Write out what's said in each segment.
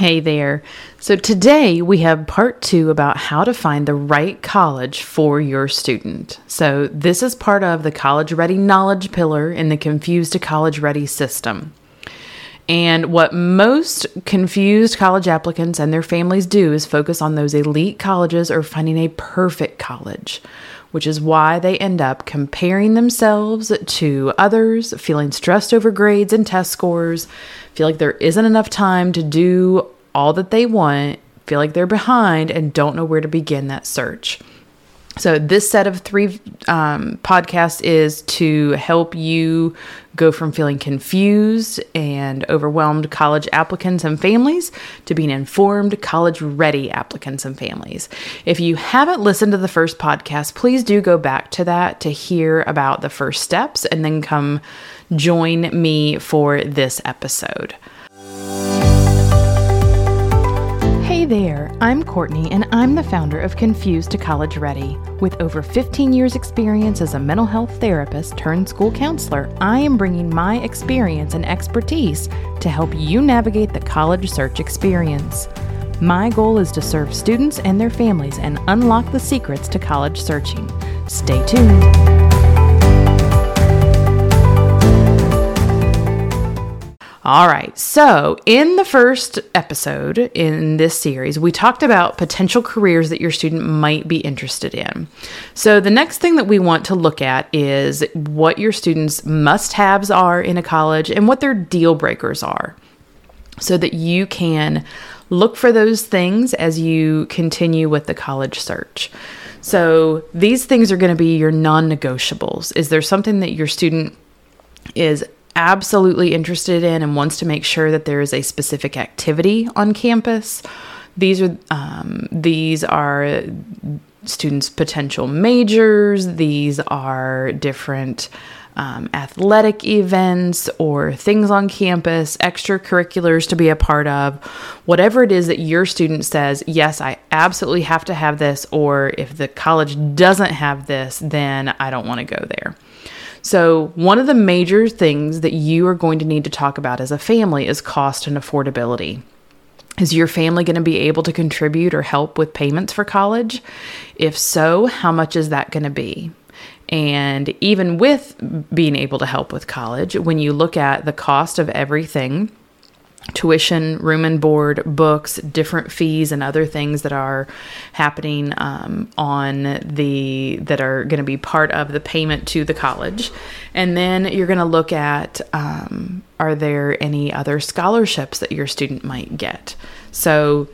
Hey there. So today we have part two about how to find the right college for your student. So this is part of the College Ready Knowledge pillar in the Confused to College Ready system. And what most confused college applicants and their families do is focus on those elite colleges or finding a perfect college, which is why they end up comparing themselves to others, feeling stressed over grades and test scores, feel like there isn't enough time to do all that they want, feel like they're behind, and don't know where to begin that search. So, this set of three um, podcasts is to help you go from feeling confused and overwhelmed college applicants and families to being informed college ready applicants and families. If you haven't listened to the first podcast, please do go back to that to hear about the first steps and then come join me for this episode. There, I'm Courtney, and I'm the founder of Confused to College Ready. With over 15 years' experience as a mental health therapist turned school counselor, I am bringing my experience and expertise to help you navigate the college search experience. My goal is to serve students and their families and unlock the secrets to college searching. Stay tuned. All right. So, in the first episode in this series, we talked about potential careers that your student might be interested in. So, the next thing that we want to look at is what your students' must haves are in a college and what their deal breakers are so that you can look for those things as you continue with the college search. So, these things are going to be your non negotiables. Is there something that your student is absolutely interested in and wants to make sure that there is a specific activity on campus. These are um, these are students' potential majors. These are different um, athletic events or things on campus, extracurriculars to be a part of, whatever it is that your student says, yes, I absolutely have to have this, or if the college doesn't have this, then I don't want to go there. So, one of the major things that you are going to need to talk about as a family is cost and affordability. Is your family going to be able to contribute or help with payments for college? If so, how much is that going to be? And even with being able to help with college, when you look at the cost of everything, tuition, room and board, books, different fees, and other things that are happening um, on the that are going to be part of the payment to the college. And then you're going to look at um, are there any other scholarships that your student might get? So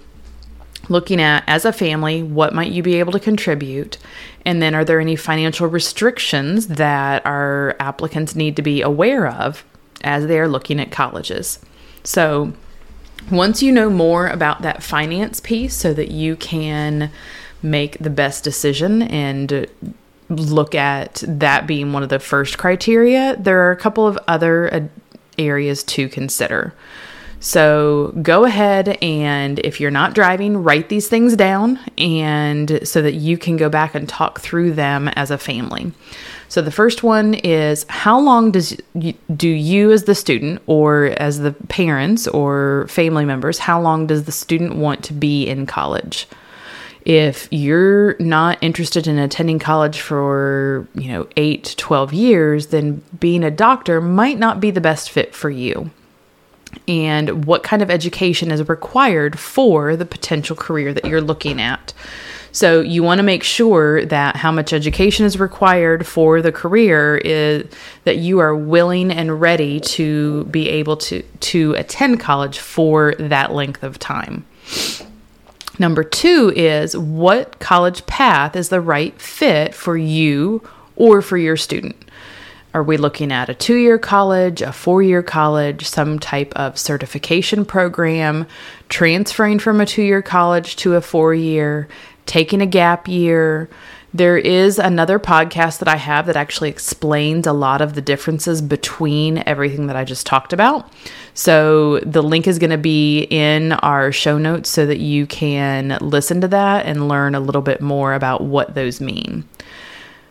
looking at as a family what might you be able to contribute and then are there any financial restrictions that our applicants need to be aware of as they are looking at colleges so, once you know more about that finance piece so that you can make the best decision and look at that being one of the first criteria, there are a couple of other areas to consider. So go ahead and if you're not driving, write these things down and so that you can go back and talk through them as a family. So the first one is how long does do you as the student or as the parents or family members how long does the student want to be in college? If you're not interested in attending college for, you know, 8 to 12 years, then being a doctor might not be the best fit for you. And what kind of education is required for the potential career that you're looking at? So you want to make sure that how much education is required for the career is that you are willing and ready to be able to to attend college for that length of time. Number 2 is what college path is the right fit for you or for your student. Are we looking at a two year college, a four year college, some type of certification program, transferring from a two year college to a four year, taking a gap year. There is another podcast that I have that actually explains a lot of the differences between everything that I just talked about. So the link is going to be in our show notes so that you can listen to that and learn a little bit more about what those mean.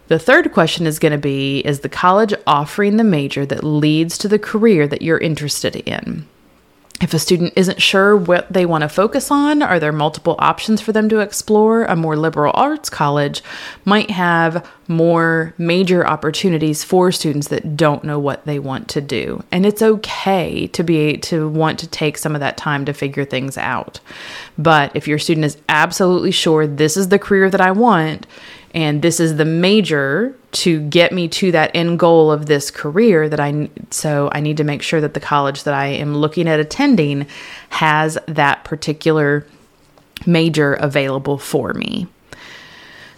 The third question is going to be Is the college offering the major that leads to the career that you're interested in? If a student isn't sure what they want to focus on, are there multiple options for them to explore? A more liberal arts college might have more major opportunities for students that don't know what they want to do. And it's okay to be to want to take some of that time to figure things out. But if your student is absolutely sure this is the career that I want, and this is the major to get me to that end goal of this career that I so I need to make sure that the college that I am looking at attending has that particular major available for me.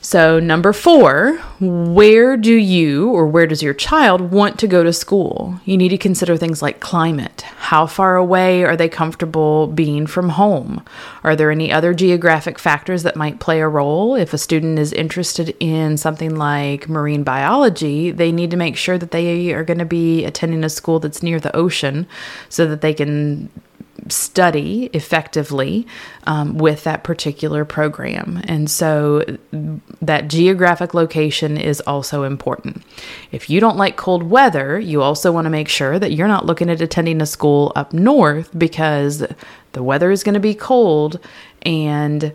So, number four, where do you or where does your child want to go to school? You need to consider things like climate. How far away are they comfortable being from home? Are there any other geographic factors that might play a role? If a student is interested in something like marine biology, they need to make sure that they are going to be attending a school that's near the ocean so that they can study effectively um, with that particular program. And so that geographic location is also important. If you don't like cold weather, you also want to make sure that you're not looking at attending a school up north because the weather is going to be cold and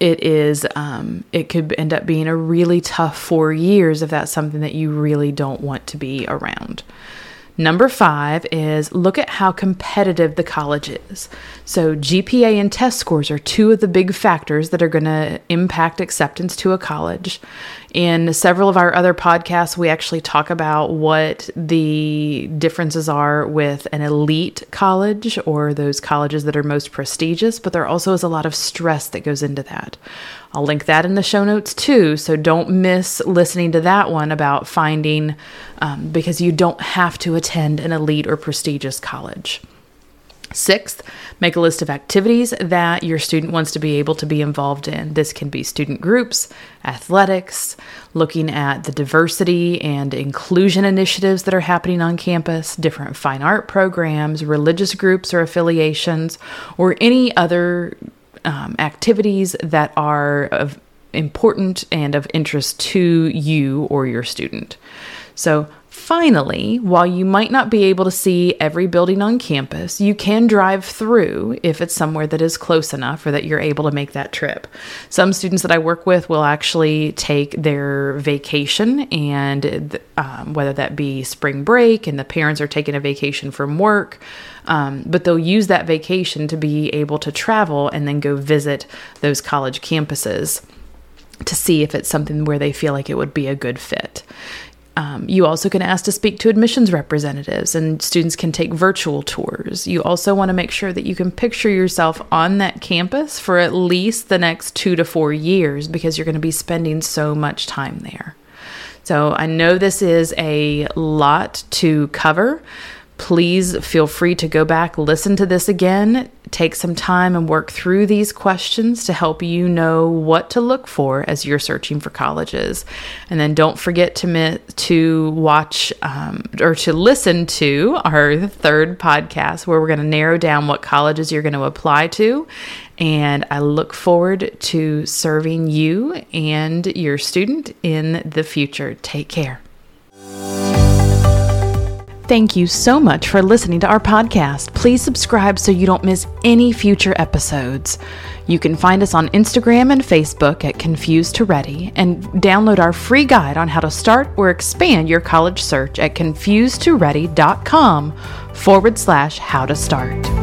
it is um, it could end up being a really tough four years if that's something that you really don't want to be around Number five is look at how competitive the college is. So, GPA and test scores are two of the big factors that are going to impact acceptance to a college. In several of our other podcasts, we actually talk about what the differences are with an elite college or those colleges that are most prestigious, but there also is a lot of stress that goes into that. I'll link that in the show notes too, so don't miss listening to that one about finding, um, because you don't have to attend an elite or prestigious college. Sixth, make a list of activities that your student wants to be able to be involved in. This can be student groups, athletics, looking at the diversity and inclusion initiatives that are happening on campus, different fine art programs, religious groups or affiliations, or any other um, activities that are of important and of interest to you or your student. So, Finally, while you might not be able to see every building on campus, you can drive through if it's somewhere that is close enough or that you're able to make that trip. Some students that I work with will actually take their vacation, and um, whether that be spring break and the parents are taking a vacation from work, um, but they'll use that vacation to be able to travel and then go visit those college campuses to see if it's something where they feel like it would be a good fit. Um, you also can ask to speak to admissions representatives, and students can take virtual tours. You also want to make sure that you can picture yourself on that campus for at least the next two to four years because you're going to be spending so much time there. So I know this is a lot to cover. Please feel free to go back, listen to this again, take some time and work through these questions to help you know what to look for as you're searching for colleges. And then don't forget to to watch um, or to listen to our third podcast where we're going to narrow down what colleges you're going to apply to. And I look forward to serving you and your student in the future. Take care. Thank you so much for listening to our podcast. Please subscribe so you don't miss any future episodes. You can find us on Instagram and Facebook at Confused to Ready and download our free guide on how to start or expand your college search at confusedtoready.com forward slash how to start.